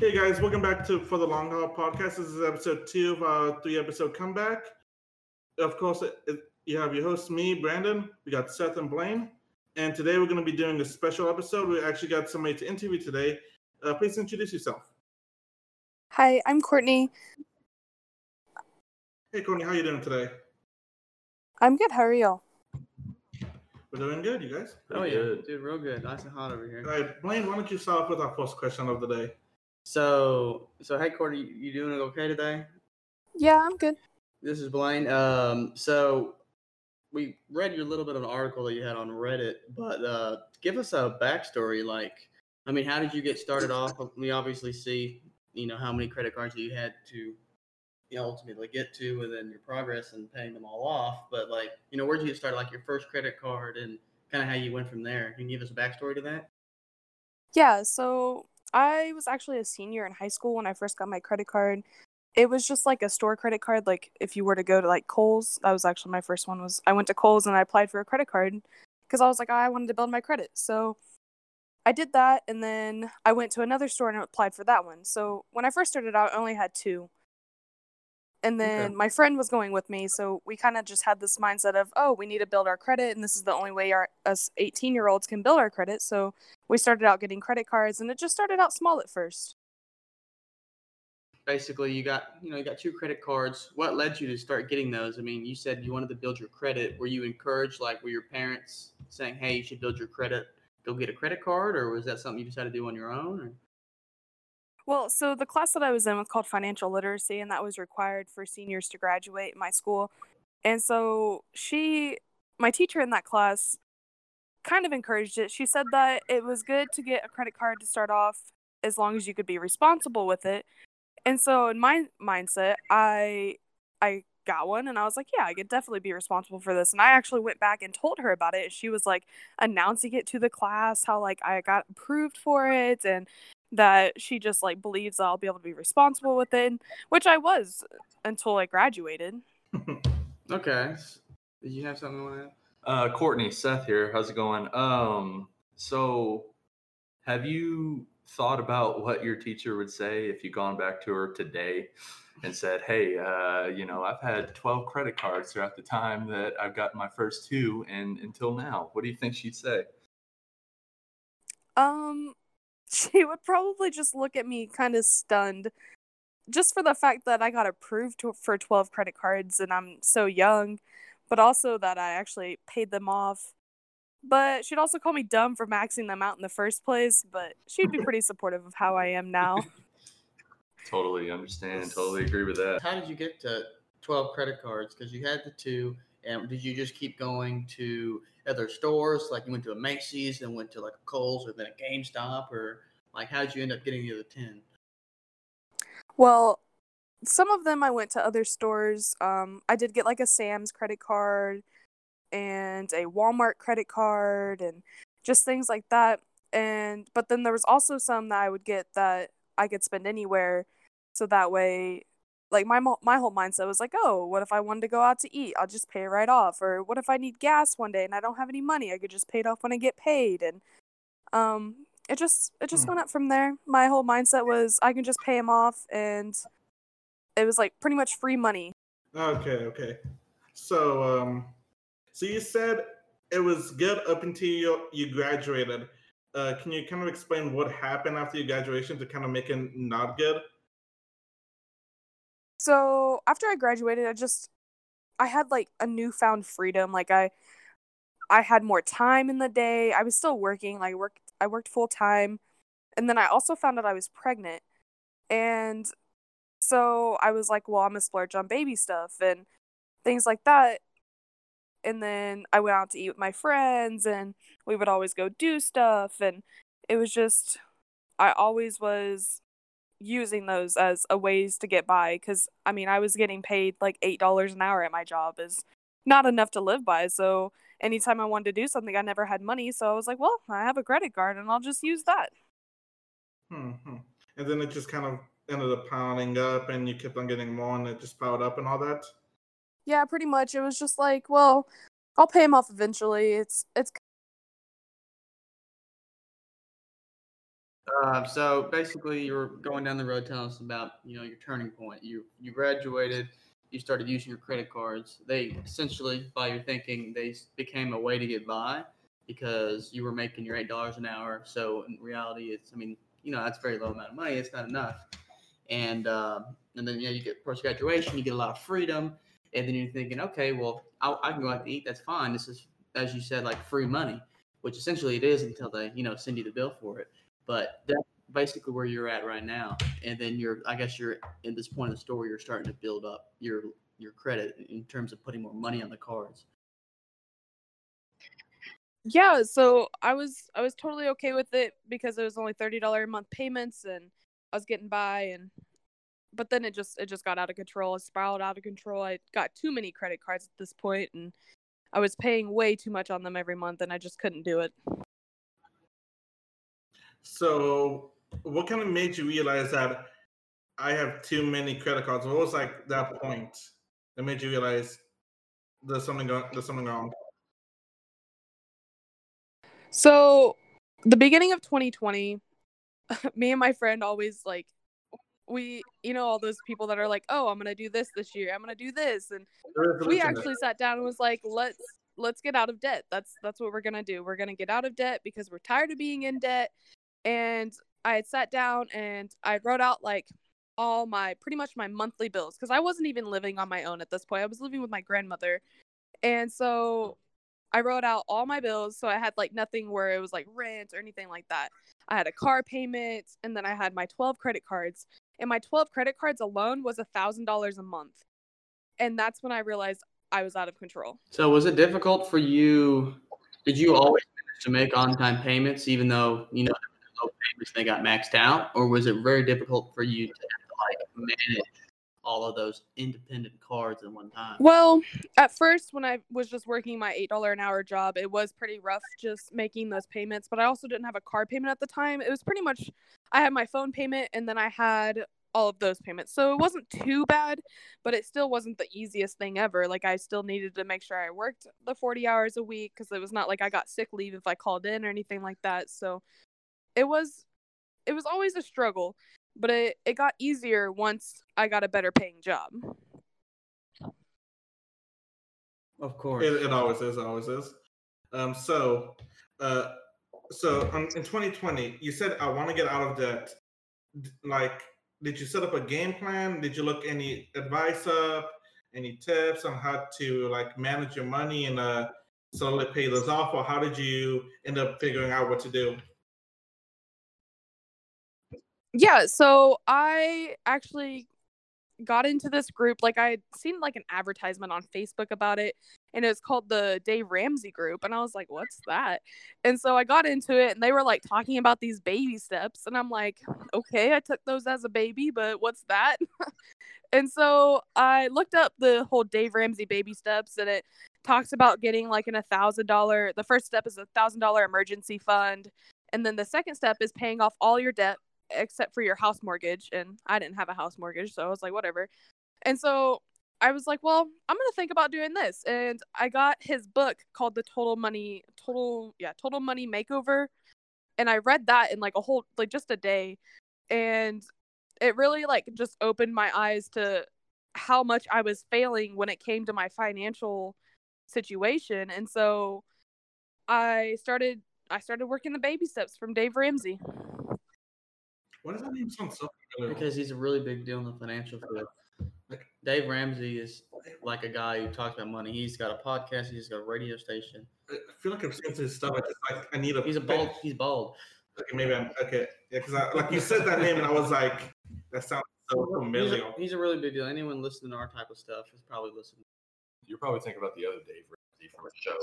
Hey guys, welcome back to For the Long Haul podcast. This is episode two of our three episode comeback. Of course, it, it, you have your hosts, me, Brandon. We got Seth and Blaine. And today we're going to be doing a special episode. We actually got somebody to interview today. Uh, please introduce yourself. Hi, I'm Courtney. Hey, Courtney, how you doing today? I'm good. How are y'all? We're doing good, you guys. Oh yeah, good. dude, real good, nice and hot over here. All right, Blaine, why don't you start off with our first question of the day? So, so hey, Courtney, you- you doing okay today? Yeah, I'm good. This is Blaine. Um, so we read your little bit of an article that you had on Reddit, but uh, give us a backstory. Like, I mean, how did you get started off? We obviously see, you know, how many credit cards that you had to, you know, ultimately get to, and then your progress and paying them all off. But like, you know, where did you get started? Like your first credit card and kind of how you went from there. Can you give us a backstory to that? Yeah, so I was actually a senior in high school when I first got my credit card. It was just like a store credit card. Like if you were to go to like Kohl's, that was actually my first one. Was I went to Kohl's and I applied for a credit card because I was like I wanted to build my credit. So I did that, and then I went to another store and applied for that one. So when I first started out, I only had two. And Okay. then my friend was going with me, so we kind of just had this mindset of, oh, we need to build our credit, and this is the only way our us eighteen year olds can build our credit. So we started out getting credit cards, and it just started out small at first. basically you got you know you got two credit cards what led you to start getting those i mean you said you wanted to build your credit were you encouraged like were your parents saying hey you should build your credit go get a credit card or was that something you decided to do on your own or? Well, so the class that I was in was called financial literacy, and that was required for seniors to graduate in my school. And so she, my teacher in that class, kind of encouraged it. She said that it was good to get a credit card to start off as long as you could be responsible with it. And so in my mindset, I I got one and I was like, yeah, I could definitely be responsible for this. And I actually went back and told her about it. She was like announcing it to the class how like I got approved for it and that she just like believes I'll be able to be responsible with it, which I was until I graduated. okay did you have something on that Uh, Courtney, Seth here. How's it going? Um, so have you thought about what your teacher would say if you gone back to her today and said, "Hey, uh, you know, I've had 12 credit cards throughout the time that I've got my first two, and until now, what do you think she'd say?" Um, she would probably just look at me kind of stunned, just for the fact that I got approved to, for 12 credit cards and I'm so young, but also that I actually paid them off. But she'd also call me dumb for maxing them out in the first place, but she'd be pretty supportive of how I am now. Totally understand. Totally agree with that. how did you get to 12 credit cards because you had the two and did you just keep going to other stores like you went to a macy's then went to like a kohl's or then a gamestop or like how did you end up getting the other 10 Well, some of them I went to other stores. Um, I did get like a Sam's credit card and a Walmart credit card and just things like that. And but then there was also some that I would get that I could spend anywhere, so that way, like my my whole mindset was like, oh, what if I wanted to go out to eat? I'll just pay it right off. Or what if I need gas one day and I don't have any money? I could just pay it off when I get paid. And um, it just it just Hmm. went up from there. My whole mindset was I can just pay him off, and it was like pretty much free money. Okay, okay. So, um, so you said it was good up until you, you graduated. Uh, can you kind of explain what happened after your graduation to kind of make it not good? So after I graduated, I just I had like a newfound freedom. Like I I had more time in the day. I was still working. Like I worked I worked full time. And then I also found out I was pregnant. And so I was like, well, I'm gonna splurge on baby stuff and things like that. And then I went out to eat with my friends and we would always go do stuff and it was just I always was using those as a ways to get by because I mean I was getting paid like eight dollars an hour at my job is not enough to live by. So anytime I wanted to do something, I never had money. So I was like, well, I have a credit card and I'll just use that. Hmm. And then it just kind of ended up piling up, and you kept on getting more, and it just piled up and all that. Yeah, pretty much. It was just like, well, I'll pay him off eventually. It's it's Uh, so basically, you're going down the road telling us about you know your turning point. You you graduated, you started using your credit cards. They essentially, by your thinking, they became a way to get by because you were making your eight dollars an hour. So in reality, it's I mean you know that's a very low amount of money. It's not enough. And uh, and then you know you get post graduation, you get a lot of freedom, and then you're thinking, okay, well I, I can go out to eat. That's fine. This is as you said, like free money, which essentially it is until they you know send you the bill for it. But that's basically where you're at right now. And then you're, I guess you're at this point in the story, you're starting to build up your your credit in terms of putting more money on the cards. Yeah, so I was I was totally okay with it because it was only thirty dollar a month payments and I was getting by and but then it just it just got out of control. It spiraled out of control. I got too many credit cards at this point and I was paying way too much on them every month and I just couldn't do it. So, what kind of made you realize that I have too many credit cards? What was like that point that made you realize there's something going, there's something wrong? So, the beginning of 2020, me and my friend always like we you know all those people that are like, "Oh, I'm going to do this this year. I'm going to do this." And we actually sat down and was like, "Let's let's get out of debt. That's that's what we're going to do. We're going to get out of debt because we're tired of being in debt." And I had sat down and I wrote out like all my pretty much my monthly bills because I wasn't even living on my own at this point. I was living with my grandmother. And so I wrote out all my bills, so I had like nothing where it was like rent or anything like that. I had a car payment, and then I had my 12 credit cards, and my 12 credit cards alone was a thousand dollars a month, and that's when I realized I was out of control. So was it difficult for you? Did you always manage to make on time payments, even though you know payments they got maxed out, or was it very difficult for you to like manage all of those independent cards at one time? Well, at first, when I was just working my eight dollar an hour job, it was pretty rough just making those payments. But I also didn't have a car payment at the time. It was pretty much I had my phone payment, and then I had all of those payments. So it wasn't too bad, but it still wasn't the easiest thing ever. Like I still needed to make sure I worked the 40 hours a week cuz it was not like I got sick leave if I called in or anything like that. So it was it was always a struggle, but it it got easier once I got a better paying job. Of course. It, it always is. Always is. Um. So, uh, so um, in 2020, you said I want to get out of debt. D- Like, did you set up a game plan? Did you look any advice up? Any tips on how to like manage your money and uh slowly pay those off, or how did you end up figuring out what to do? Yeah, so I actually got into this group like I had seen like an advertisement on Facebook about it and it was called the Dave Ramsey group and I was like what's that? And so I got into it and they were like talking about these baby steps and I'm like okay, I took those as a baby, but what's that? and so I looked up the whole Dave Ramsey baby steps and it talks about getting like an a thousand dollar the first step is a thousand dollar emergency fund and then the second step is paying off all your debt except for your house mortgage and I didn't have a house mortgage so I was like whatever. And so I was like, well, I'm to think about doing this and I got his book called The Total Money Total yeah, Total Money Makeover and I read that in like a whole like just a day and it really like just opened my eyes to how much I was failing when it came to my financial situation and so I started I started working the baby steps from Dave Ramsey. Why does that name sound so familiar? Because he's a really big deal in the financial field. Like Dave Ramsey is like a guy who talks about money. He's got a podcast. He's got a radio station. I feel like I've seen his stuff. I just like I need a. He's a bald. He's bald. Okay, maybe I'm okay. Yeah, because like you said that name and I was like, that sounds so He's familiar. a, he's a really big deal. Anyone listening to our type of stuff is probably listening. You're probably thinking about the other Dave Ramsey from the show.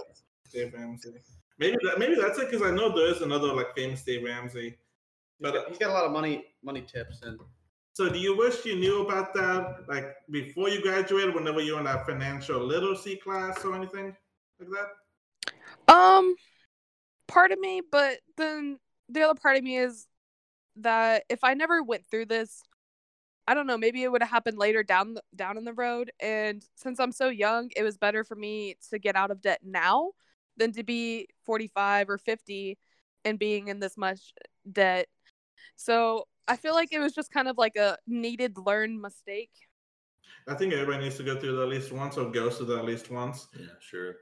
Dave Ramsey. Maybe that maybe that's it because I know there is another like famous Dave Ramsey. But But uh, he's got a lot of money money tips and so do you wish you knew about that like before you graduated, whenever you were in that financial literacy class or anything like that? Um, part of me, but then the other part of me is that if I never went through this, I don't know, maybe it would have happened later down the, down in the road. And since I'm so young, it was better for me to get out of debt now than to be 45 or 50 and being in this much debt. So I feel like it was just kind of like a needed learn mistake. I think everybody needs to go through that at least once or goes through that at least once. Yeah, sure.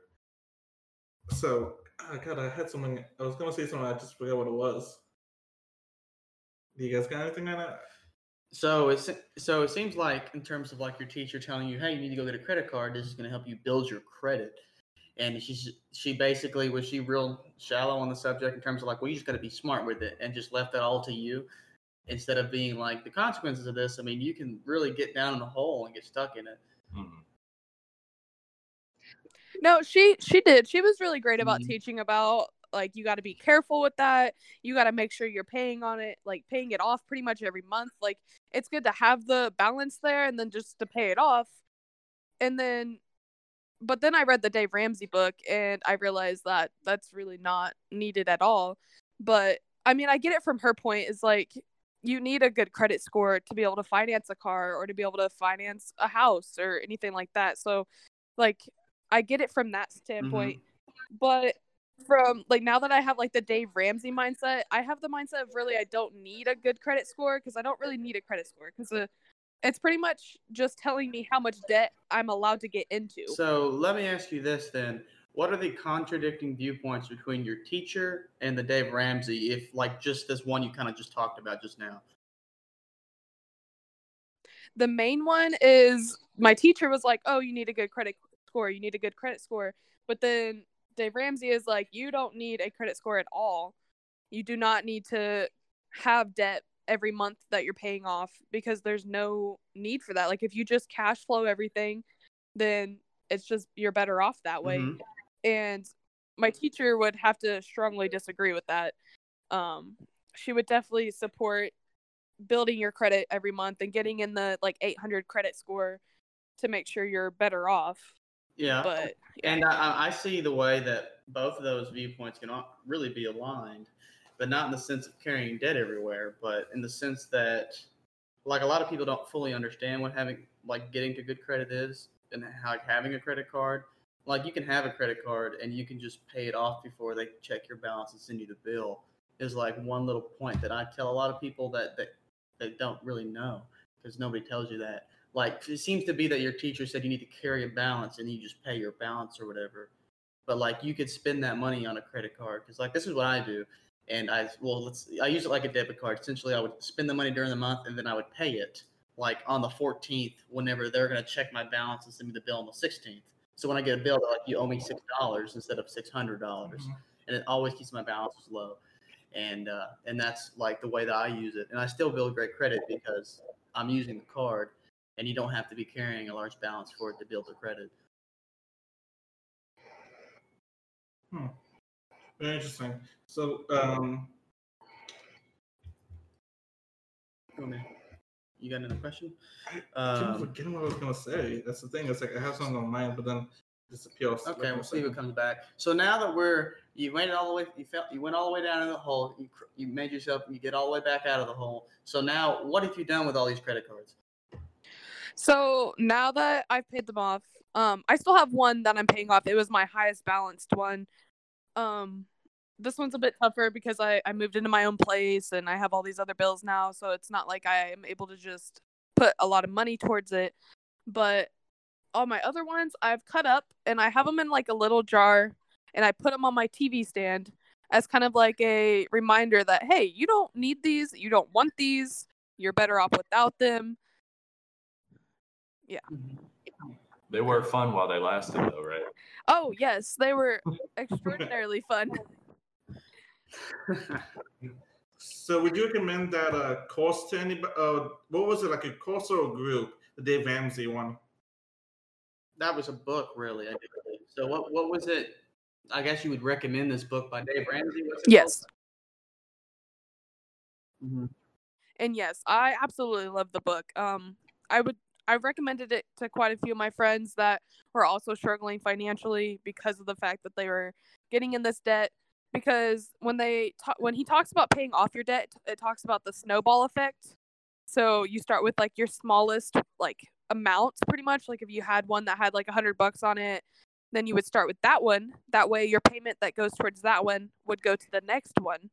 So, oh God, I had something. I was gonna say something. I just forgot what it was. Do you guys got anything on that? So it's so it seems like in terms of like your teacher telling you, hey, you need to go get a credit card. This is going to help you build your credit. And she's she basically was she real shallow on the subject in terms of like, well, you just got to be smart with it, and just left that all to you instead of being like the consequences of this. I mean, you can really get down in a hole and get stuck in it. Mhm. No, she she did. She was really great about Mhm. teaching about like you got to be careful with that. You got to make sure you're paying on it, like paying it off pretty much every month. Like it's good to have the balance there and then just to pay it off. And then but then I read the Dave Ramsey book and I realized that that's really not needed at all. But I mean, I get it from her point is like you need a good credit score to be able to finance a car or to be able to finance a house or anything like that. So like I get it from that standpoint. But from like now that I have like the Dave Ramsey mindset, I have the mindset of really I don't need a good credit score because I don't really need a credit score because uh, it's pretty much just telling me how much debt I'm allowed to get into. So let me ask you this then. What are the contradicting viewpoints between your teacher and the Dave Ramsey, if like just this one you kind of just talked about just now? the main one is my teacher was like, "Oh, you need a good credit score. You need a good credit score." But then Dave Ramsey is like, "You don't need a credit score at all. You do not need to have debt every month that you're paying off because there's no need for that. Like if you just cash flow everything, then it's just you're better off that way." Mhm. And my teacher would have to strongly disagree with that. Um, she would definitely support building your credit every month and getting in the like 800 credit score to make sure you're better off. Yeah. But And I- I, I see the way that both of those viewpoints can really be aligned, but not in the sense of carrying debt everywhere, but in the sense that, like, a lot of people don't fully understand what having, like, getting to good credit is and how having a credit card. Like, you can have a credit card and you can just pay it off before they check your balance and send you the bill. Is like one little point that I tell a lot of people that that, that don't really know because nobody tells you that like it seems to be that your teacher said you need to carry a balance and you just pay your balance or whatever but like you could spend that money on a credit card because like this is what i do and i well let's i use it like a debit card essentially i would spend the money during the month and then i would pay it like on the 14th whenever they're going to check my balance and send me the bill on the 16th so when i get a bill they're like you owe me six dollars instead of six hundred dollars Mhm. and it always keeps my balances low and uh, and that's like the way that i use it and i still build great credit because i'm using the card and you don't have to be carrying a large balance for it to build the credit. Hmm. Very interesting. So, um, Go man. You got another question? I keep Um, forgetting what I was gonna say. That's the thing. It's like I have something on mind, but then it disappears. okay, we'll see what comes back. So now that we're you went all the way, you felt you went all the way down in the hole. You you made yourself you get all the way back out of the hole. So now what have you done with all these credit cards? so now that I've paid them off, um, I still have one that I'm paying off. It was my highest balanced one. Um, this one's a bit tougher because I, I moved into my own place and I have all these other bills now, so it's not like I am able to just put a lot of money towards it. But all my other ones I've cut up and I have them in like a little jar and I put them on my TV stand as kind of like a reminder that hey, you don't need these, you don't want these, you're better off without them. Yeah. They were fun while they lasted, though, right? Oh yes, they were extraordinarily fun. So, would you recommend that uh, course to anybody? Uh, what was it like a course or a group? The Dave Ramsey one. that was a book, really. I. So what what was it? I guess you would recommend this book by Dave Ramsey. Yes. called? Mhm. And yes, I absolutely love the book. Um, I would I recommended it to quite a few of my friends that were also struggling financially because of the fact that they were getting in this debt. Because when they ta- when he talks about paying off your debt, it talks about the snowball effect. So you start with like your smallest like amount, pretty much. Like if you had one that had like a hundred bucks on it, then you would start with that one. That way, your payment that goes towards that one would go to the next one,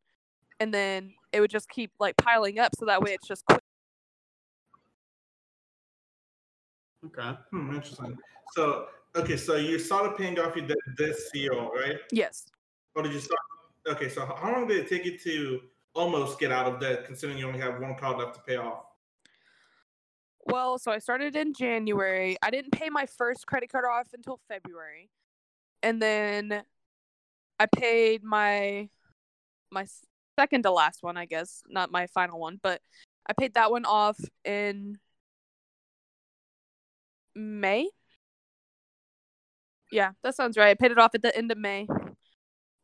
and then it would just keep like piling up so that way it's just quick. Okay. Hmm, interesting. So, okay, so you started paying off your debt this year, right? Yes. Or did you start? Okay, so how- how long did it take you to almost get out of debt, considering you only have one card left to pay off? Well, so I started in January. I didn't pay my first credit card off until February. And then I paid my my second to last one, I guess, not my final one, but I paid that one off in May. Yeah, that sounds right. I paid it off at the end of May.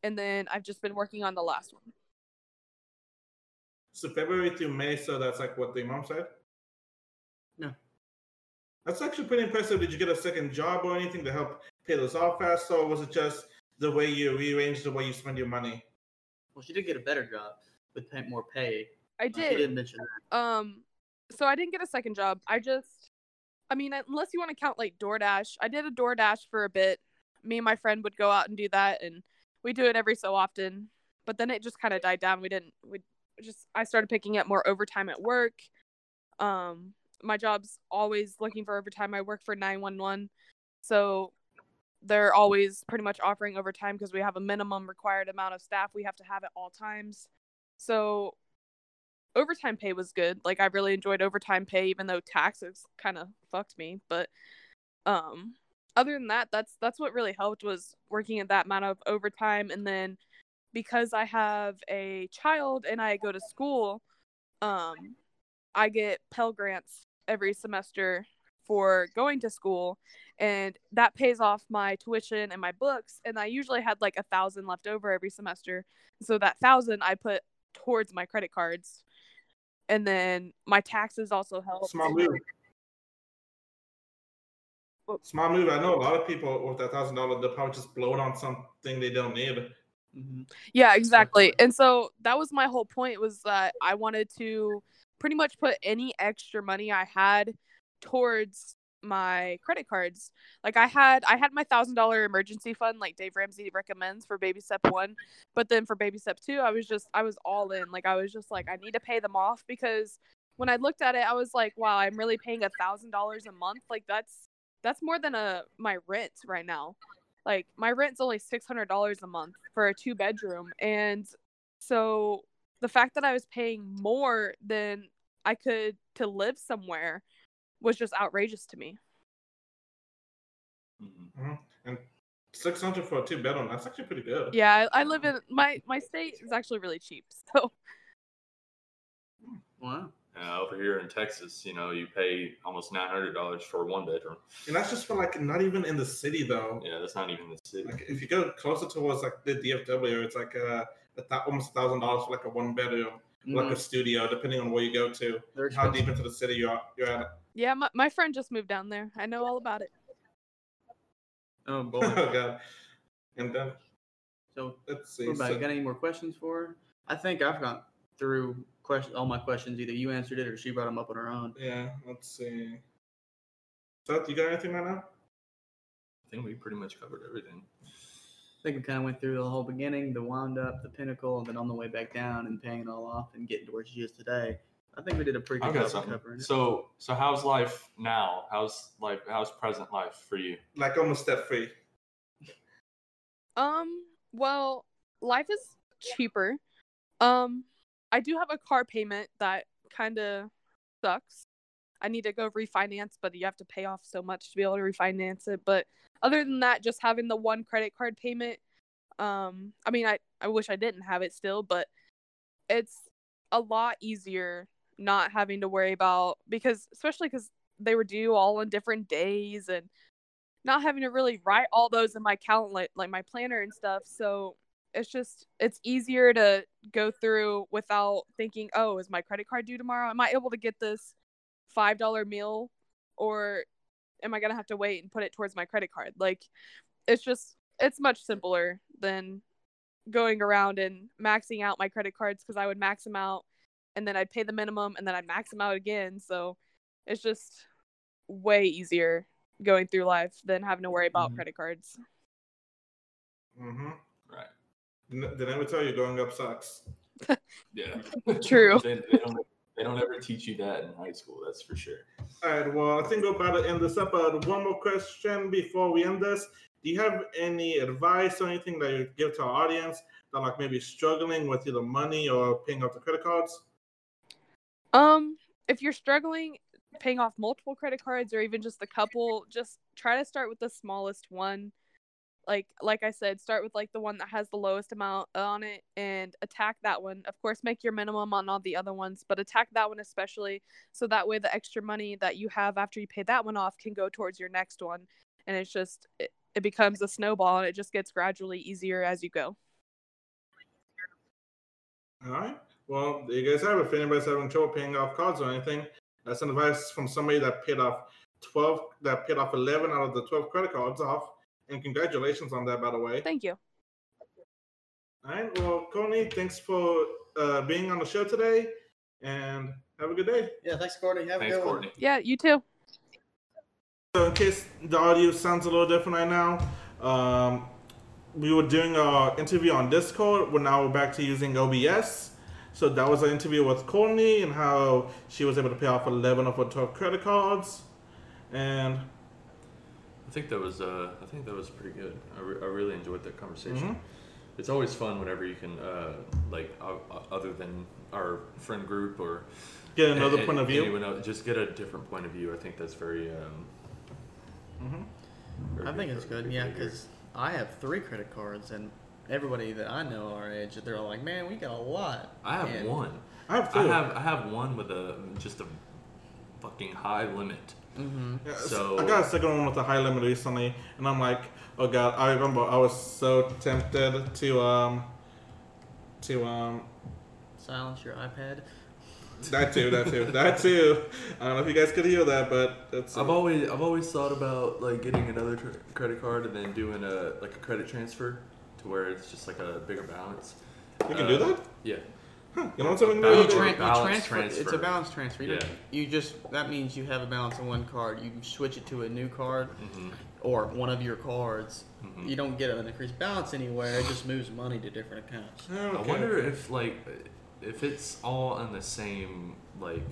And then I've just been working on the last one. So February through May, so that's like what the mom said. No. That's actually pretty impressive. Did you get a second job or anything to help pay those off faster, or was it just the way you rearranged the way you spend your money? Well, she did get a better job with pay, more pay. I did. She didn't mention that. Um, so I didn't get a second job. I just, I mean, unless you want to count like DoorDash, I did a DoorDash for a bit. Me and my friend would go out and do that, and we do it every so often. But then it just kind of died down. We didn't. We just. I started picking up more overtime at work. Um, my job's always looking for overtime. I work for nine one one, so they're always pretty much offering overtime because we have a minimum required amount of staff we have to have at all times. So overtime pay was good. Like I really enjoyed overtime pay, even though taxes kind of fucked me. But um, other than that, that's that's what really helped was working at that amount of overtime, and then because I have a child and I go to school, um, I get Pell grants every semester for going to school, and that pays off my tuition and my books. And I usually had like a thousand left over every semester, so that thousand I put towards my credit cards and then my taxes also help. Smart move. Well- Smart move. I know a lot of people with that thousand dollar, they'll probably just blow it on something they don't need. hmm Yeah, exactly. And so that was my whole point was that I wanted to pretty much put any extra money I had towards my credit cards. Like I had I had my thousand dollar emergency fund like Dave Ramsey recommends for baby step one. But then for baby step two, I was just I was all in. Like I was just like, I need to pay them off because when I looked at it, I was like, wow, I'm really paying a thousand dollars a month. Like that's that's more than a my rent right now. Like my rent's only six hundred dollars a month for a two bedroom, and so the fact that I was paying more than I could to live somewhere was just outrageous to me. Mhm. And six hundred for a two bedroom, that's actually pretty good. Yeah, I, I live in my my state is actually really cheap, so Wow. Uh, over here in Texas, you know, you pay almost nine hundred dollars for one bedroom. And that's just for like not even in the city though. Yeah, that's not even the city. Like if you go closer towards like the DFW, it's like uh, a th- almost a thousand dollars for like a one bedroom, like Mhm. a studio, depending on where you go to, They're how deep into the city you're you're at. yeah, my, my friend just moved down there. I know all about it. Oh boy. oh god. And then so, let's see. what so- Got any more questions for her? I think I've gone through question all my questions. Either you answered it or she brought them up on her own. yeah, let's see. Seth, you got anything right now? I think we pretty much covered everything. I think we kind of went through the whole beginning, the wound up, the pinnacle, and then on the way back down and paying it all off and getting to where she is today. I think we did a pretty good job of something. covering it. So, so how's life now? How's life? How's present life for you? Like almost step free. Um, well, life is cheaper. Um, I do have a car payment that kind of sucks. I need to go refinance, but you have to pay off so much to be able to refinance it. But other than that, just having the one credit card payment, um, I mean, I I wish I didn't have it still, but it's a lot easier not having to worry about because especially because they were due all on different days and not having to really write all those in my calendar like, like my planner and stuff so it's just it's easier to go through without thinking oh is my credit card due tomorrow am i able to get this five dollar meal or am i gonna have to wait and put it towards my credit card like it's just it's much simpler than going around and maxing out my credit cards because i would max them out and then i'd pay the minimum and then i'd max them out again so it's just way easier going through life than having to worry about Mhm. credit cards. Mm-hmm. Right. Did I ever tell you going up sucks? Yeah. True. they, they don't they don't ever teach you that in high school. That's for sure. All right. Well, I think we're about to end this up. Uh, one more question before we end this. Do you have any advice or anything that you give to our audience that like maybe struggling with either money or paying off the credit cards? Um, if you're struggling paying off multiple credit cards or even just a couple, just try to start with the smallest one. Like like I said, start with like the one that has the lowest amount on it and attack that one. Of course, make your minimum on all the other ones, but attack that one especially so that way the extra money that you have after you pay that one off can go towards your next one. And it's just it, it becomes a snowball and it just gets gradually easier as you go. All right. Well, there you guys have it. If anybody's having trouble paying off cards or anything, that's an advice from somebody that paid off twelve, that paid off eleven out of the twelve credit cards off. And congratulations on that, by the way. Thank you. All right. Well, Courtney, thanks for uh, being on the show today, and have a good day. Yeah, thanks, Courtney. Have Thanks, a good Courtney. Yeah, you too. So, in case the audio sounds a little different right now, um, we were doing our interview on Discord. We're now back to using OBS. So that was an interview with Courtney and how she was able to pay off 11 of her 12 credit cards. And I think that was uh, I think that was pretty good. I, re- I really enjoyed that conversation. Mhm. It's always fun whenever you can uh, like uh, other than our friend group or get another a- point of view. else, just get a different point of view. I think that's very. Um, Mhm. very I think it's good, yeah, because I have three credit cards, and everybody that I know our age, they're all like, "Man, we got a lot." I have And- one. I have two. I have I have one with a just a fucking high limit. Mm-hmm. Yeah, so So- I got a second one with a high limit recently, and I'm like, oh god! I remember I was so tempted to um, to um, Silence your iPad. that too, that too, that too. I don't know if you guys could hear that, but it's. I've always I've always thought about like getting another tr- credit card and then doing a like a credit transfer to where it's just like a bigger balance. you can do Uh, that. Yeah. Huh, you know what something You, Balance new? tran- or you balance transfer, It's a balance transfer. You, Yeah. you just that means you have a balance on one card. You switch it to a new card hmm or one of your cards. Mhm. You don't get an increased balance anywhere. It just moves money to different accounts. Oh, I wonder if like if it's all on the same like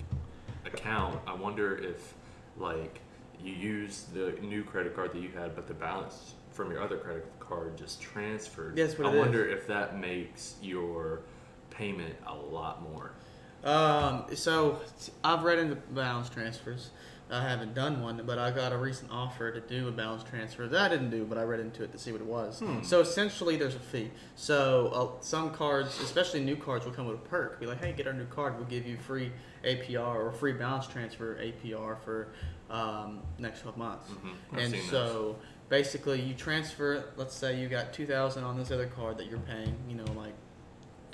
account. I wonder if like you use the new credit card that you had, but the balance from your other credit card just transferred. That's what I it is. wonder if that makes your payment a lot more. Um, so I've read into balance transfers. I haven't done one, but I got a recent offer to do a balance transfer that I didn't do, but I read into it to see what it was. Hmm. So essentially, there's a fee. So uh, some cards, especially new cards, will come with a perk. Be like, hey, get our new card. We'll give you free APR or free balance transfer APR for um, next 12 months. Mhm. And so basically, you transfer. Let's say you got 2,000 on this other card that you're paying. You know, like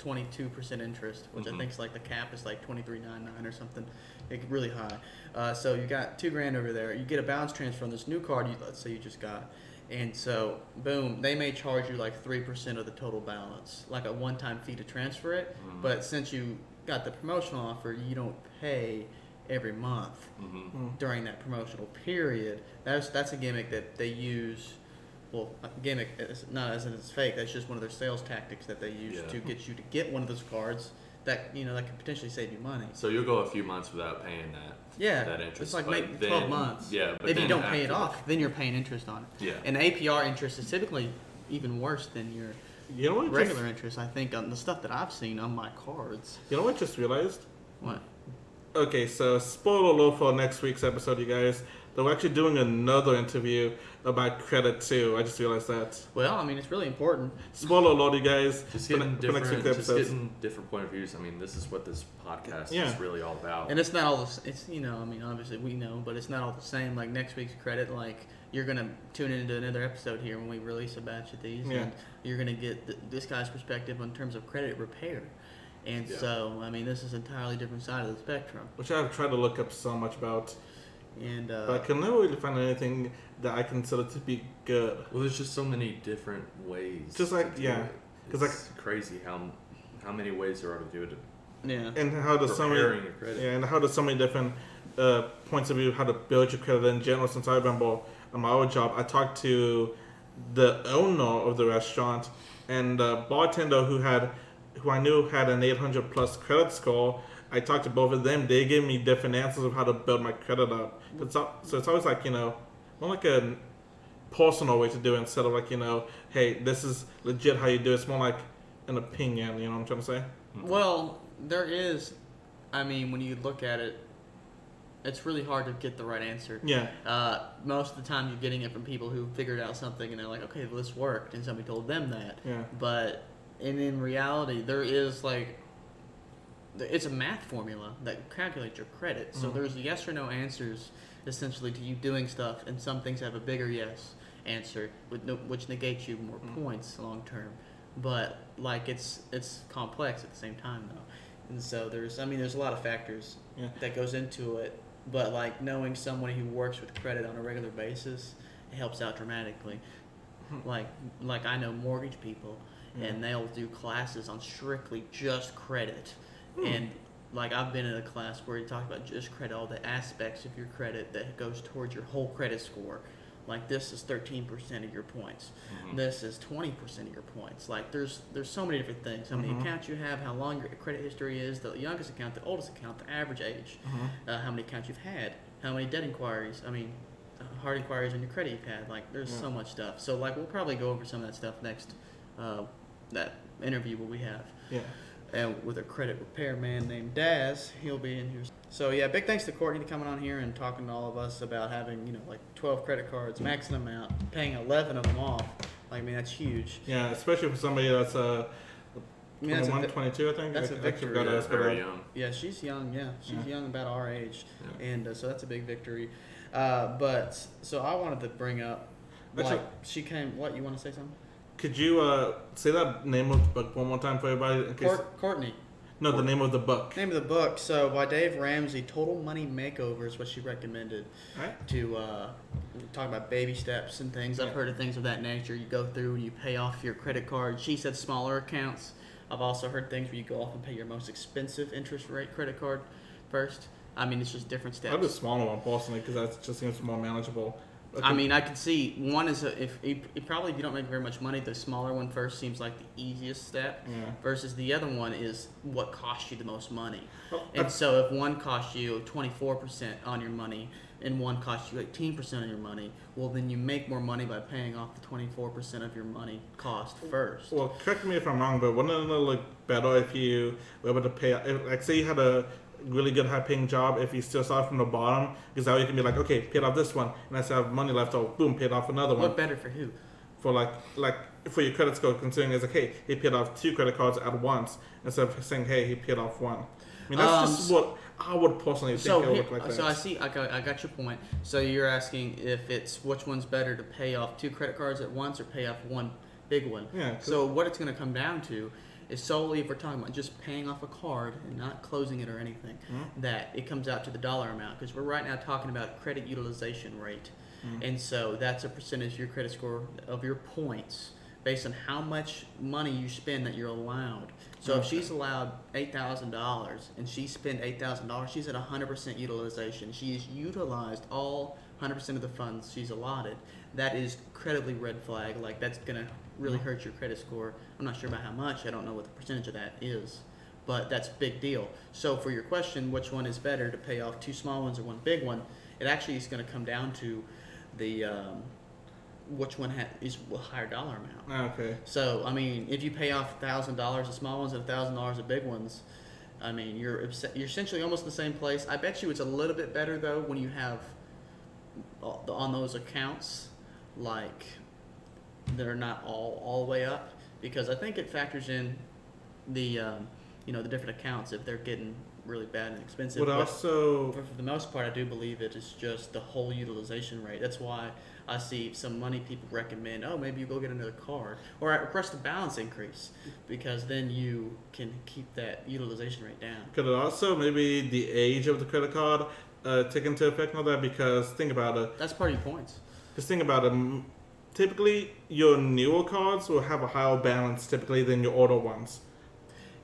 22% interest, which I Mhm. think is like the cap is like 23.99 or something, like really high. Uh, so you got two grand over there. You get a balance transfer on this new card. You let's say you just got, and so boom, they may charge you like three percent of the total balance, like a one-time fee to transfer it. Mhm. But since you got the promotional offer, you don't pay every month Mhm. Hmm. during that promotional period. That's that's a gimmick that they use. Well, a gimmick is not as in it's fake. That's just one of their sales tactics that they use Yeah. to get you to get one of those cards that you know that could potentially save you money. So you'll go a few months without paying that. Yeah, that interest. it's like but make twelve then- months. Yeah, but if you don't pay it off, then you're paying interest on it. Yeah. And APR interest is typically even worse than your You know what? Just, regular interest. I think on the stuff that I've seen on my cards. you know what? I Just realized. What? Okay, so spoiler alert for next week's episode, you guys. That we're actually doing another interview about credit too. I just realized that. Well, I mean, it's really important. Spoiler alert, you guys. Just for, getting for next different, week's just getting different point of views. I mean, this is what this podcast Yeah. is really all about. And it's not all the, it's you know I mean obviously we know but it's not all the same like next week's credit like you're gonna tune into another episode here when we release a batch of these Yeah. and you're gonna get th- this guy's perspective in terms of credit repair and Yeah. so I mean this is an entirely different side of the spectrum Which I've tried to look up so much about, and but uh, I can never really find anything that I consider to be good. well, there's just so many different ways. Just like- to do yeah, it. 'cause it's crazy how how many ways there are to do it. yeah And how does so many your credit. Yeah, and how does so many different uh, points of view how to build your credit in general. Since I remember on my old job, I talked to the owner of the restaurant and the bartender who had who I knew had an 800 plus credit score. I talked to both of them. They gave me different answers of how to build my credit up. It's al- so it's always like you know, more like a personal way to do it instead of like you know, hey, this is legit how you do it. It's more like an opinion. You know what I'm trying to say? Well, there is. I mean, when you look at it, it's really hard to get the right answer. Yeah. Uh, most of the time, you're getting it from people who figured out something and they're like, okay, well, this worked, and somebody told them that. Yeah. But and in reality, there is like, it's a math formula that calculates your credit. So Mhm. there's yes or no answers essentially to you doing stuff, and some things have a bigger yes answer, with no, which negates you more Mhm. points long term. But like it's it's complex at the same time though, and so there's I mean there's a lot of factors Yeah. that goes into it. But like knowing someone who works with credit on a regular basis, it helps out dramatically. Hmm. Like like I know mortgage people and they'll do classes on strictly just credit. Hmm. And like I've been in a class where you talk about just credit, all the aspects of your credit that goes towards your whole credit score. Like this is thirteen percent of your points. Mhm. This is twenty percent of your points. Like there's there's so many different things. How many Mhm. accounts you have, how long your credit history is, the youngest account, the oldest account, the average age, Mhm. uh, how many accounts you've had, how many debt inquiries. I mean, uh, hard inquiries on your credit you've had. Like there's Yeah. so much stuff. So like we'll probably go over some of that stuff next. Uh, that interview what we have Yeah. And with a credit repair man named Daz. He'll be in here. So yeah, big thanks to Courtney for coming on here and talking to all of us about having you know like 12 credit cards, maxing them out, paying 11 of them off. Like I mean that's huge. Yeah. Especially for somebody that's uh, I mean, that's a 21, vi- 22, I think. that's I, a I victory. forgot to Yeah, ask very young. yeah, she's young. Yeah, she's Yeah. young, about our age, Yeah. and uh, so that's a big victory. Uh, but so I wanted to bring up. Actually- Like she came. What you want to say something? Could you uh, say that name of the book one more time for everybody? In case, Court, Courtney. no, the name of the book. Name of the book. So by Dave Ramsey, Total Money Makeover is what she recommended. Right? to uh, talk about baby steps and things. I've heard of things of that nature. You go through and you pay off your credit card. She said smaller accounts. I've also heard things where you go off and pay your most expensive interest rate credit card first. I mean, it's just different steps. I'll do steps. smaller one personally because that just seems more manageable. I mean, I can see one is a, if if probably if you don't make very much money, the smaller one first seems like the easiest step. yeah. Versus the other one is what costs you the most money. Well, And so if one costs you 24% on your money and one costs you 18% on your money, well then you make more money by paying off the 24% of your money cost first. Well, correct me if I'm wrong, but wouldn't it look better if you were able to pay? If, like, say you had a really good high-paying job, if you still start from the bottom, because now you can be like, okay, paid off this one, and I still have money left, oh, boom, paid off another one. Look better for who? For like, like for your credit score, considering it's like, hey, he paid off two credit cards at once instead of saying, hey, he paid off one. I mean, that's Um, just what I would personally think So, it would look like. so that. I see. I got, I got your point. So you're asking if it's which one's better to pay off two credit cards at once or pay off one big one. Yeah, So what it's going to come down to is solely if we're talking about just paying off a card and not closing it or anything, Mhm. that it comes out to the dollar amount because we're right now talking about credit utilization rate, Mhm. and so that's a percentage of your credit score of your points based on how much money you spend that you're allowed. So if she's allowed eight thousand dollars and she spent eight thousand dollars, she's at hundred percent utilization. She has utilized all hundred percent of the funds she's allotted. That is incredibly red flag. Like that's gonna really Mm-hmm. hurt your credit score. I'm not sure about how much. I don't know what the percentage of that is, but that's a big deal. So for your question, which one is better to pay off two small ones or one big one? It actually is going to come down to the um, which one ha- is a higher dollar amount. okay. So I mean, if you pay off thousand dollars of small ones and thousand dollars of big ones, I mean you're obs- you're essentially almost in the same place. I bet you it's a little bit better though when you have on those accounts like they're not all all the way up because I think it factors in the um, you know the different accounts if they're getting really bad and expensive. Would But- also but for the most part, I do believe it is just the whole utilization rate. That's why I see some money people recommend, oh, maybe you go get another card or request a balance increase because then you can keep that utilization rate down. Could it also maybe the age of the credit card uh, take into effect on that? Because think about it. That's part of your points. Just think about it. Typically, your newer cards will have a higher balance typically than your older ones.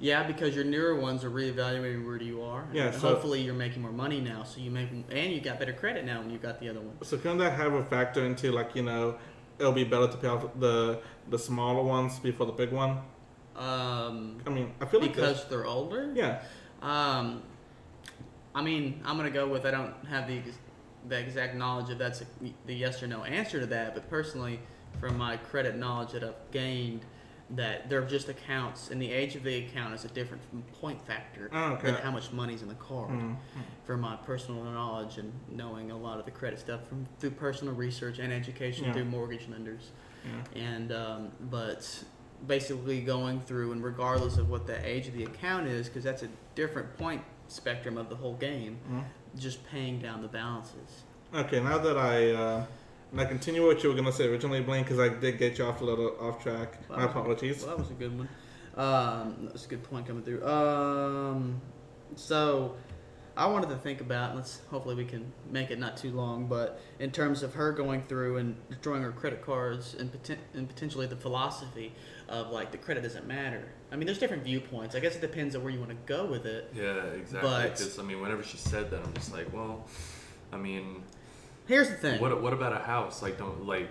Yeah, because your newer ones are reevaluating where you are. Yeah, And so- hopefully you're making more money now, so you make and you got better credit now when you got the other one. So can that have a factor into like you know, it'll be better to pay off the the smaller ones before the big one? Um, I mean, I feel like because they're older. yeah. Um, I mean, I'm gonna go with I don't have the the exact knowledge if that's a, the yes or no answer to that, but personally, from my credit knowledge that I've gained, that they're just accounts, and the age of the account is a different point factor Oh, okay. than how much money's in the card. Mm. From my personal knowledge and knowing a lot of the credit stuff from through personal research and education Yeah. through mortgage lenders Yeah. and um, but basically going through and regardless of what the age of the account is because that's a different point spectrum of the whole game Mhm. Just paying down the balances Okay, now that I uh, and I continue what you were gonna say originally, Blaine, because I did get you off a little off track. Well, My apologies. well that was a good one um, that was a good point coming through um, so I wanted to think about let's hopefully we can make it not too long but in terms of her going through and destroying her credit cards and, poten- and potentially the philosophy of like the credit doesn't matter I mean there's different viewpoints I guess it depends on where you want to go with it Yeah, exactly. But- Because I mean, whenever she said that, I'm just like, well, I mean, here's the thing what what about a house? Like, don't like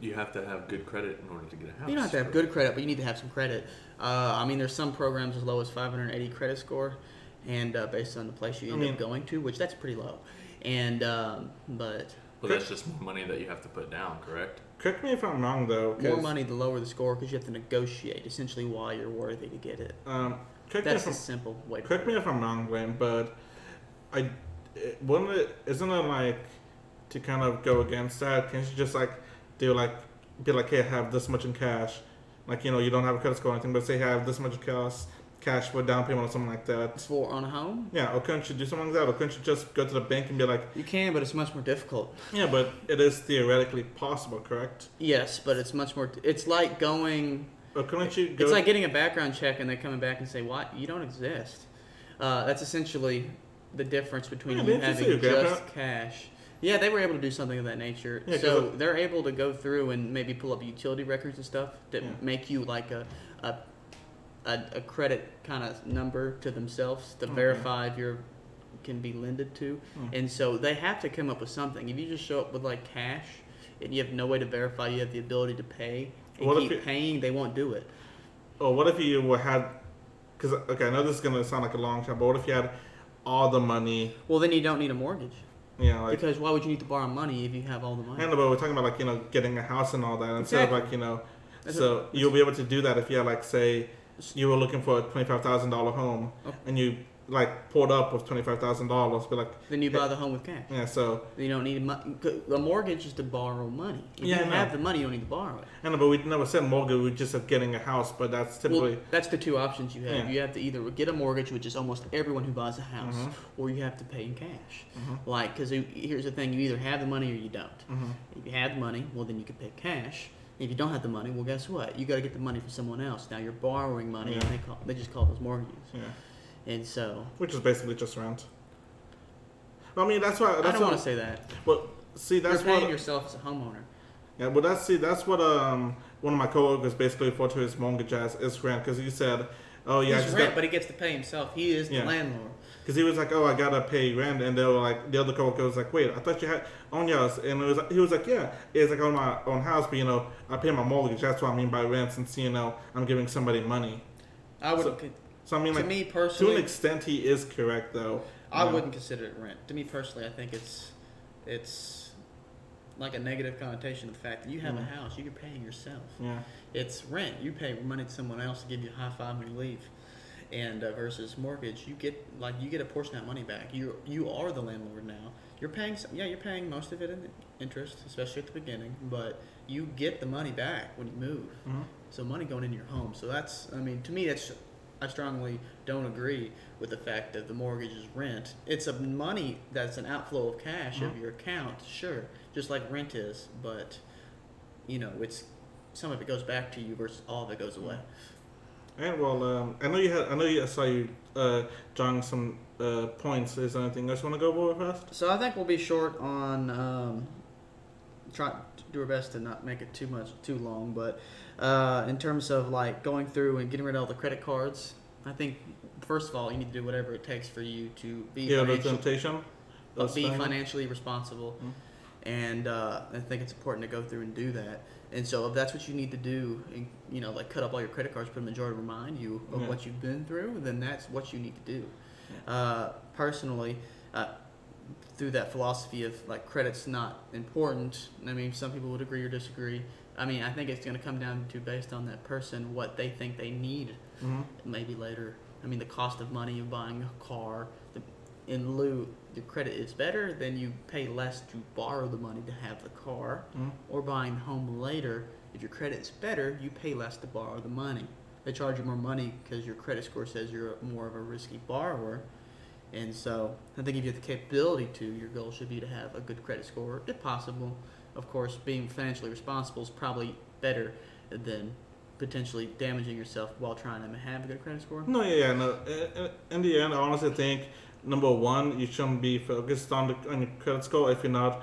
you have to have good credit in order to get a house. you don't have to have good credit but you need to have some credit uh, I mean there's some programs as low as 580 credit score and uh, based on the place you I end mean- up going to which that's pretty low and um, but But that's just money that you have to put down, correct? Correct me if I'm wrong though. more money the lower the score because you have to negotiate essentially why you're worthy to get it. Um, correct me That's the I'm, simple way. to correct put me it. if I'm wrong, Blaine, but I it, wouldn't it isn't it like to kind of go against that? Can't you just like do like be like, hey, I have this much in cash, like you know you don't have a credit score or anything, but say I have this much in cash cash for down payment or something like that. For on a home, Yeah, or couldn't you do something like that? Or couldn't you just go to the bank and be like, you can, but it's much more difficult. yeah, but it is theoretically possible, correct? Yes, but it's much more. It's like going. Or couldn't you go? It's like getting a background check and they're coming back and say, "What? You don't exist." Uh, that's essentially the difference between Yeah, you didn't you say having your just grandpa- cash. Yeah, they were able to do something of that nature. Yeah, 'cause so they're able to go through and maybe pull up utility records and stuff that Yeah. make you like a a, a, a credit kind of number to themselves to Okay. verify if you're can be lended to. Hmm. And so they have to come up with something. If you just show up with like cash and you have no way to verify you have the ability to pay and What if keep it- paying, they won't do it. Or what if you were had? Because okay, I know this is gonna sound like a long shot, but what if you had all the money? Well, then you don't need a mortgage. You know, like Because why would you need to borrow money if you have all the money? I know, but we're talking about like you know getting a house and all that instead Exactly. of like you know. That's so what- you'll be able to do that if you had like say you were looking for a twenty five thousand dollar home Okay. and you like pulled up with twenty five thousand dollars, be like Then you buy the home with cash. yeah. So You don't need money. A mortgage is to borrow money. If Yeah, you know. have the money, you don't need to borrow it. I know, but we never said mortgage. We're just said getting a house, but that's typically Well, that's the two options you have. Yeah. You have to either get a mortgage, which is almost everyone who buys a house, Mhm. or you have to pay in cash. Mhm. Like, because here's the thing: you either have the money or you don't. Mhm. If you have the money, well, then you can pay cash. If you don't have the money, well, guess what? You got to get the money from someone else. Now you're borrowing money, and they call they just call those mortgages. yeah, And so which is basically just rent. I mean, that's why. That's I don't want to say that. But see, that's you're paying what. yourself as a homeowner. Yeah, but that's see, that's what um one of my coworkers basically referred to his mortgage as is rent because he said, oh yeah, He's rent, got but he gets to pay himself. He is the Yeah. landlord. Because he was like, oh I gotta pay rent, and they were like the other coworker was like, wait, I thought you had own yours, and it was he was like, yeah, it's like on my own house, but you know I pay my mortgage. That's what I mean by rent, since you know I'm giving somebody money. I would. So- So I mean, to like me personally, to an extent, he is correct though. I know. wouldn't consider it rent. To me personally, I think it's it's like a negative connotation of the fact that you have a Mm. house, you're paying yourself. Yeah. It's rent. You pay money to someone else to give you a high five when you leave. And uh, versus mortgage, you get like you get a portion of that money back. You you are the landlord now. You're paying some, yeah, you're paying most of it in interest, especially at the beginning, but you get the money back when you move. Mhm. So money going into your home. So that's I mean to me that's I strongly don't agree with the fact that the mortgage is rent. It's a money that's an outflow of cash of Mhm. your account, sure, just like rent is, but you know, it's some of it goes back to you versus all of it goes away. And well, um, I know you had. I know you I saw you uh, drawing some uh, points. Is there anything else you want to go over first? So I think we'll be short on um, try to do our best to not make it too much too long, but uh, in terms of like going through and getting rid of all the credit cards, I think first of all you need to do whatever it takes for you to be Yeah, the financially, temptation. uh, be financially responsible, Mhm. And uh, I think it's important to go through and do that. And so if that's what you need to do, and, you know, like cut up all your credit cards, put a majority to remind you of Yeah. what you've been through, then that's what you need to do. Uh, personally, uh, through that philosophy of like credit's not important. I mean, some people would agree or disagree. I mean, I think it's going to come down to based on that person what they think they need. Mhm. Maybe later. I mean, the cost of money of buying a car. In lieu, the credit is better, then you pay less to borrow the money to have the car. Mhm. Or buying the home later, if your credit is better, you pay less to borrow the money. They charge you more money because your credit score says you're more of a risky borrower. And so I think if you have the capability to, your goal should be to have a good credit score, if possible. Of course, being financially responsible is probably better than potentially damaging yourself while trying to have a good credit score. No, yeah, yeah. No. In the end, I honestly think number one, you shouldn't be focused on the on your credit score if you're not.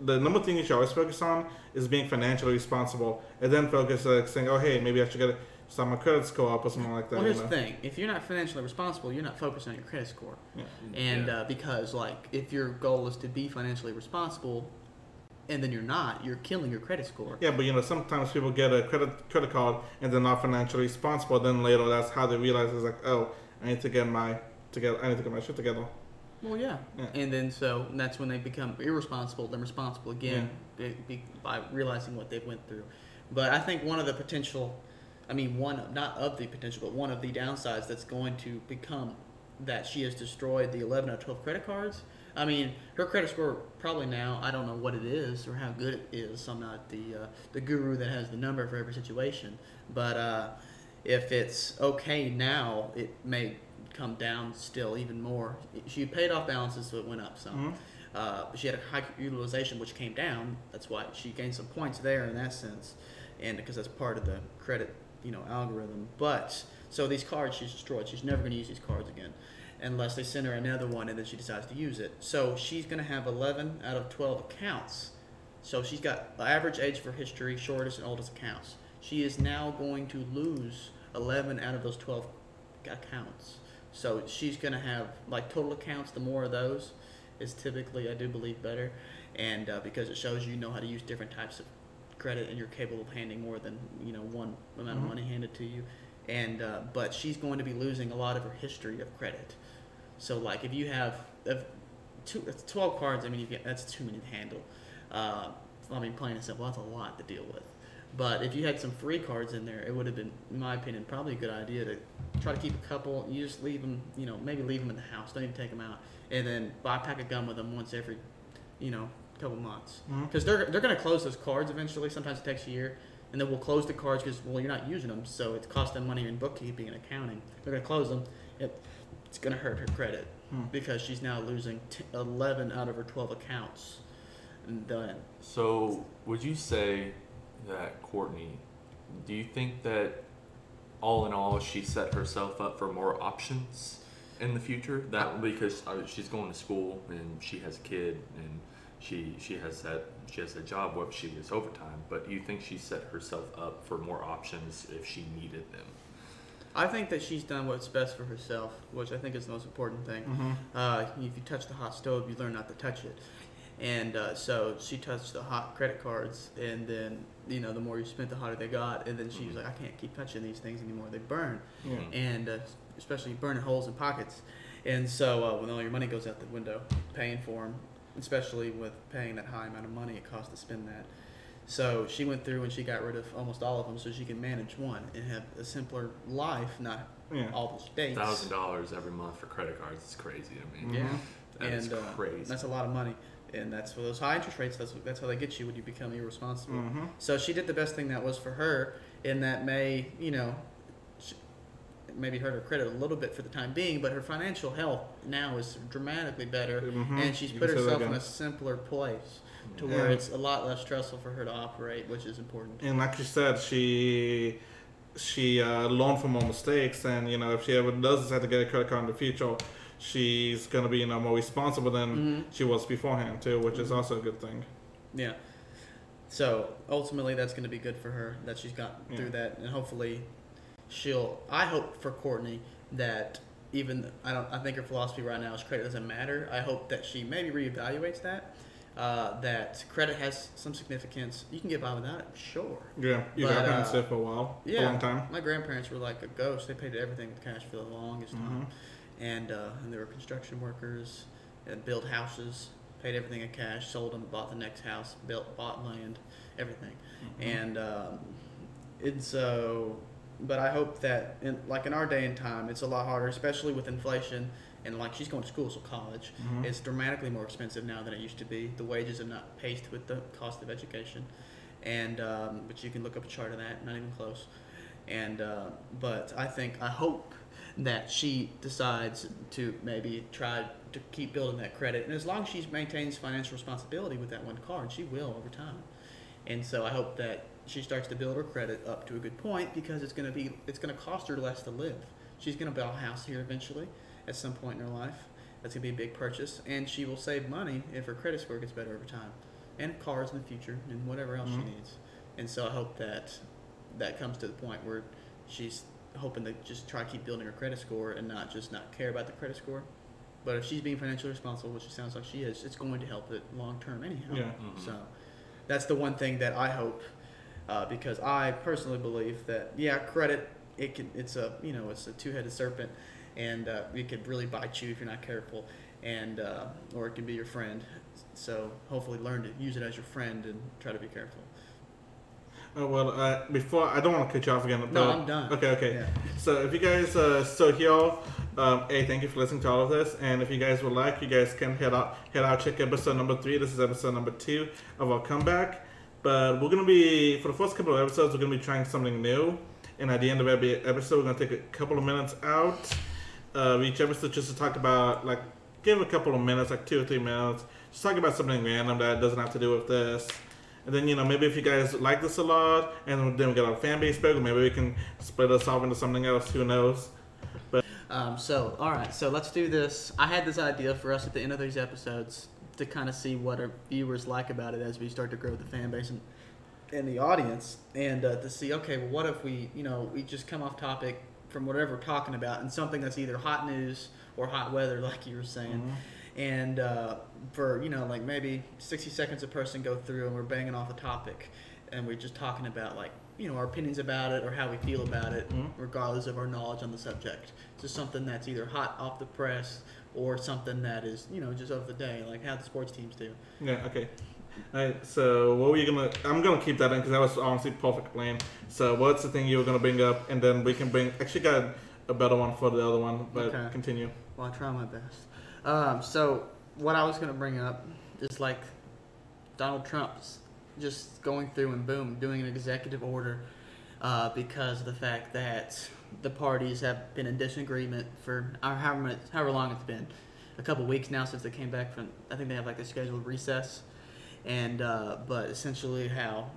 The number thing you should always focus on is being financially responsible, and then focus like saying, "Oh, hey, maybe I should get start my credit score up or something like that." Well, you here's know? the thing: if you're not financially responsible, you're not focused on your credit score. Yeah. And Yeah. uh, because, like, if your goal is to be financially responsible, and then you're not, you're killing your credit score. Yeah, but you know, sometimes people get a credit credit card and they're not financially responsible. Then later, that's how they realize it's like, "Oh, I need to get my together. I need to get my shit together." Well, yeah. Yeah. And then so that's when they become irresponsible, then responsible again be, be, by realizing what they went through. But I think one of the potential, I mean, one not of the potential, but one of the downsides that's going to become that she has destroyed the 11 out of 12 credit cards. I mean, her credit score probably now I don't know what it is or how good it is. I'm not the uh, the guru that has the number for every situation, but uh, if it's okay now, it may come down still even more. She paid off balances, so it went up some. Mhm. Uh, she had a high utilization, which came down. That's why she gained some points there in that sense, and because that's part of the credit, you know, algorithm. But so these cards she's destroyed. She's never going to use these cards again, unless they send her another one and then she decides to use it. So she's going to have 11 out of 12 accounts. So she's got the average age for history, shortest and oldest accounts. She is now going to lose 11 out of those 12 accounts. So she's going to have like total accounts. The more of those is typically, I do believe, better, and uh, because it shows you know how to use different types of credit and you're capable of handing more than you know one amount Mhm. of money handed to you. And uh, but she's going to be losing a lot of her history of credit. So like if you have if two, it's 12 cards, I mean you get, that's too many to handle. Uh, I mean plain and simple, that's a lot to deal with. But if you had some free cards in there, it would have been, in my opinion, probably a good idea to try to keep a couple. You just leave them, you know, maybe leave them in the house. Don't even take them out, and then buy a pack of gum with them once every, you know, couple months. Because they're they're gonna close those cards eventually. Sometimes it takes a year, and then we'll close the cards because well you're not using them, so it costs them money in bookkeeping and accounting. They're gonna close them. It, it's gonna hurt her credit Hmm. because she's now losing t- 11 out of her 12 accounts. And then So, would you say that Courtney, do you think that all in all she set herself up for more options in the future? That because uh, she's going to school and she has a kid and she she has that she has a job where she gets overtime. But do you think she set herself up for more options if she needed them? I think that she's done what's best for herself, which I think is the most important thing. Mhm. Uh, if you touch the hot stove, you learn not to touch it. And uh, so she touched the hot credit cards, and then you know the more you spent, the hotter they got. And then she was like, I can't keep touching these things anymore; they burn, Yeah. and uh, especially burning holes in pockets. And so uh, when all your money goes out the window, paying for them, especially with paying that high amount of money it costs to spend that. So she went through and she got rid of almost all of them, so she can manage one and have a simpler life, not Yeah. all those dates. Thousand dollars every month for credit cards is crazy. I mean, Yeah. that is and uh, crazy. that's a lot of money, and that's for those high interest rates. That's that's how they get you when you become irresponsible. Mhm. So she did the best thing that was for her, and that may you know, maybe hurt her credit a little bit for the time being, but her financial health now is dramatically better, Mhm. and she's You put can say that herself in a simpler place to where And- it's a lot less stressful for her to operate, which is important. And like you said, she she uh, learned from her mistakes, and you know if she ever does decide to get a credit card in the future, she's gonna be you know more responsible than Mhm. she was beforehand too, which is also a good thing. Yeah. So ultimately, that's going to be good for her that she's got Yeah. through that, and hopefully, she'll. I hope for Courtney that even I don't. I think her philosophy right now is credit doesn't matter. I hope that she maybe reevaluates that. uh, that credit has some significance. You can get by without it, sure. Yeah, you But, got uh, for a while, a Yeah, long time. my grandparents were like a ghost. They paid everything with cash for the longest time, Mhm. And uh, and they were construction workers and built houses. Paid everything in cash, sold them, bought the next house, built, bought land, everything, Mm-hmm. and um, and so. But I hope that, in, like in our day and time, it's a lot harder, especially with inflation. And like she's going to school, so college, Mhm. it's dramatically more expensive now than it used to be. The wages have not paced with the cost of education, and um, but you can look up a chart of that, not even close. And uh, but I think I hope that she decides to maybe try to keep building that credit, and as long as she maintains financial responsibility with that one card, she will over time. And so I hope that she starts to build her credit up to a good point because it's going to be it's going to cost her less to live. She's going to buy a house here eventually at some point in her life. That's going to be a big purchase, and she will save money if her credit score gets better over time, and cars in the future, and whatever else Mhm. she needs. And so I hope that that comes to the point where she's hoping to just try to keep building her credit score and not just not care about the credit score. But if she's being financially responsible, which it sounds like she is, it's going to help it long term anyhow. Yeah. Mhm. So that's the one thing that I hope, uh, because I personally believe that yeah, credit it can it's a you know it's a two headed serpent, and uh, it could really bite you if you're not careful, and uh, or it can be your friend. So hopefully learn to use it as your friend and try to be careful. Oh, well, uh, before I don't want to cut you off again. No, I'm done. Okay, okay. Yeah. So if you guys uh, so here, um, hey, thank you for listening to all of this. And if you guys would like, you guys can head out, head out, check episode number three. This is episode number two of our comeback. But we're gonna be for the first couple of episodes, we're gonna be trying something new. And at the end of every episode, we're gonna take a couple of minutes out of each episode just to talk about like give a couple of minutes, like two or three minutes, just talk about something random that doesn't have to do with this. And then you know maybe if you guys like this a lot, and then we get our fan base big, maybe we can split us off into something else. Who knows? But um, so, all right, so let's do this. I had this idea for us at the end of these episodes to kind of see what our viewers like about it as we start to grow the fan base and, and the audience, and uh, to see, okay, well, what if we, you know, we just come off topic from whatever we're talking about and something that's either hot news or hot weather, like you were saying. And uh, for, you know, like maybe 60 seconds a person go through and we're banging off a topic and we're just talking about, like, you know, our opinions about it or how we feel about it, Mhm. regardless of our knowledge on the subject. Just something that's either hot off the press or something that is, you know, just of the day, like how the sports teams do. Yeah. Okay. Alright, so what were you gonna? I'm gonna keep that in because that was honestly perfect plan. So what's the thing you were gonna bring up, and then we can bring. Actually, got a better one for the other one, but Okay. continue. Well, I try my best. Um, so what I was going to bring up is like Donald Trump's just going through and boom, doing an executive order uh, because of the fact that the parties have been in disagreement for however, much, however long it's been. A couple weeks now since they came back from, I think they have like a scheduled recess. And, uh, but essentially how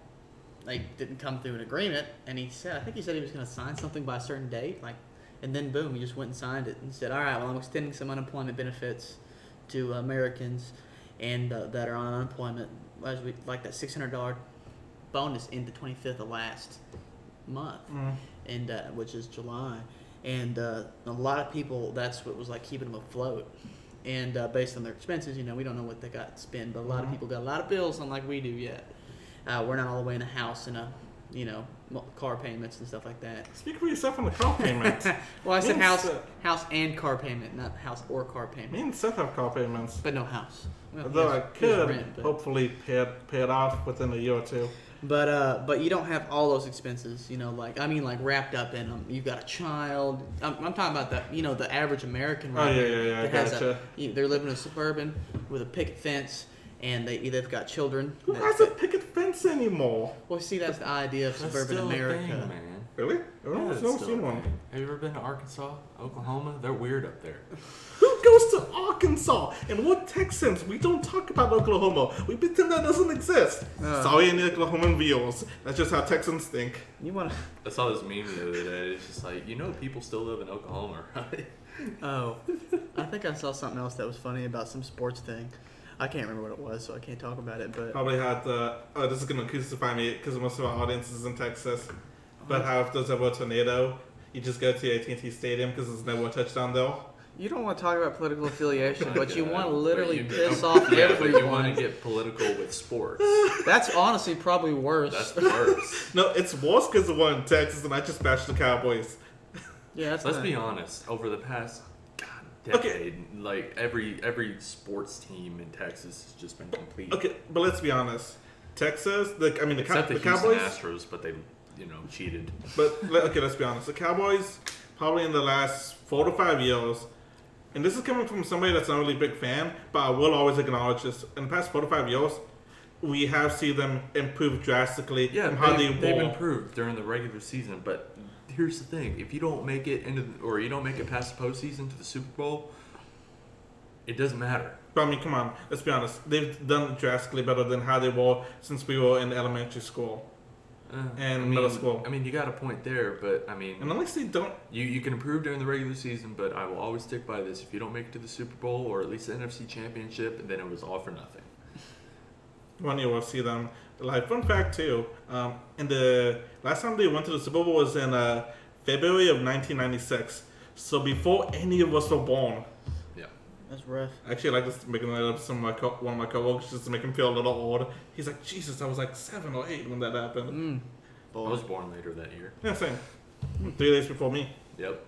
they didn't come through an agreement. And he said, I think he said he was going to sign something by a certain date. Like, and then boom, he just went and signed it and said, all right, well, I'm extending some unemployment benefits to Americans and uh, that are on unemployment, as we like that $600 bonus into 25th of last month, Mm. and uh, which is July. And uh, a lot of people, that's what was like keeping them afloat. And uh, based on their expenses, you know, we don't know what they got to spend, but a lot of Mhm. people got a lot of bills, unlike we do yet. Uh, we're not all the way in a house in a, you know, car payments and stuff like that. Speak for yourself on the car payments. Well, I said Me and house, Seth- house and car payment, not house or car payment, Me and Seth have car payments. but no house. Well, Although I he has- he could rent, but- hopefully pay it, pay it off within a year or two. But uh, but you don't have all those expenses, you know. Like I mean, like wrapped up in them. You've got a child. I'm, I'm talking about the you know the average American. Oh, right yeah, here yeah, yeah, I that has a- gotcha. you- they're living in a suburban with a picket fence, and they they've got children. Who that- has a picket fence anymore? well, see, that's the idea of That's suburban still a America. thing, man. Really? I don't know. Yeah, I've it's never still seen one. thing. Have you ever been to Arkansas, Oklahoma? They're weird up there. Who goes to Arkansas? And what Texans? We don't talk about Oklahoma. We pretend that doesn't exist. Uh. Sorry, any Oklahoman viewers. That's just how Texans think. You want? I saw this meme the other day. It's just like, you know, people still live in Oklahoma, right? Oh, I think I saw something else that was funny about some sports thing. I can't remember what it was, so I can't talk about it. But Probably had the. Oh, this is gonna crucify me because most of our audience is in Texas. But how if there's ever a tornado, you just go to AT&T Stadium because there's never a touchdown though. You don't want to talk about political affiliation, but you want to but literally you- piss off yeah, but you everyone. want to get political with sports. That's honestly probably worse. That's worse. No, it's worse because the one in Texas, and I just bashed the Cowboys. yeah, that's Let's not- be honest. Over the past God, Okay. decade, like every every sports team in Texas has just been complete. Okay, but let's be honest. Texas, the I mean the, Cow- the, the Cowboys, Astros, but they, you know, cheated. but okay, let's be honest. The Cowboys, probably in the last four to five years, and this is coming from somebody that's not really a big fan, but I will always acknowledge this. In the past four to five years, we have seen them improve drastically Yeah, in how they, they, they've improved during the regular season, but here's the thing: if you don't make it into, the, or you don't make it past the postseason to the Super Bowl, it doesn't matter. But I mean, come on, let's be honest. They've done drastically better than how they were since we were in elementary school. Uh, And I mean, middle school. I mean, you got a point there, but I mean, And unless they don't, You you can improve during the regular season, but I will always stick by this. If you don't make it to the Super Bowl or at least the NFC Championship, then it was all for nothing. one year we'll see them. Like fun fact too, um, in the last time they went to the Super Bowl was in uh, February of 1996. So before any of us were born. Yeah. That's rough. Actually, I like this making that up. to Some of my co- one of my coworkers just to make him feel a little old. He's like, Jesus, I was like seven or eight when that happened. Mm. I was born later that year. Yeah, same. Three days before me. Yep.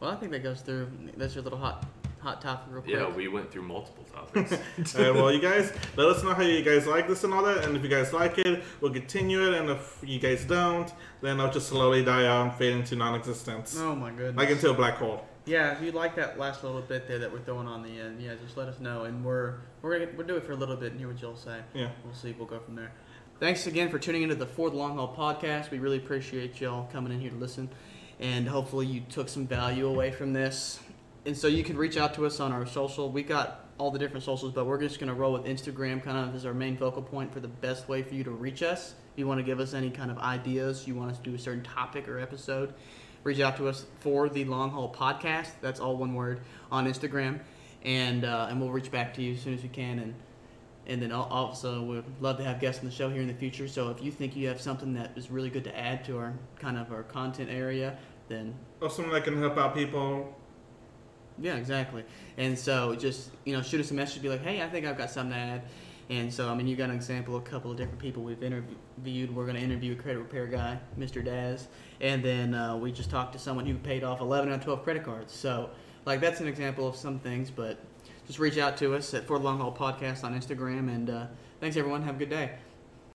Well, I think that goes through. That's your little hot, hot topic real quick. Yeah, we went through multiple topics. All right, well, you guys, let us know how you guys like this and all that. And if you guys like it, we'll continue it. And if you guys don't, then I'll just slowly die out and fade into non-existence, Oh my goodness. like into a black hole. Yeah, if you like that last little bit there that we're throwing on the end, yeah, just let us know, and we're we're gonna we'll do it for a little bit and hear what you'll say. Yeah. We'll see. We'll go from there. Thanks again for tuning into the For the Long Haul podcast. We really appreciate y'all coming in here to listen, and hopefully you took some value away from this. And so you can reach out to us on our social. We got all the different socials, but we're just gonna roll with Instagram kind of as our main focal point for the best way for you to reach us. If you want to give us any kind of ideas, you want us to do a certain topic or episode, reach out to us for the Long Haul Podcast. That's all one word on Instagram, and uh, and we'll reach back to you as soon as we can. And and then al- also we'd love to have guests on the show here in the future. So if you think you have something that is really good to add to our kind of our content area, then Or something that can help out people. Yeah, exactly. And so just you know shoot us a message, be like, hey, I think I've got something to add. And so I mean, you got an example of a couple of different people we've interviewed. We're going to interview a credit repair guy, Mr. Daz, and then uh, we just talked to someone who paid off 11 out of 12 credit cards. So like that's an example of some things, but just reach out to us at For the Long Haul Podcast on Instagram. And uh, thanks everyone. Have a good day.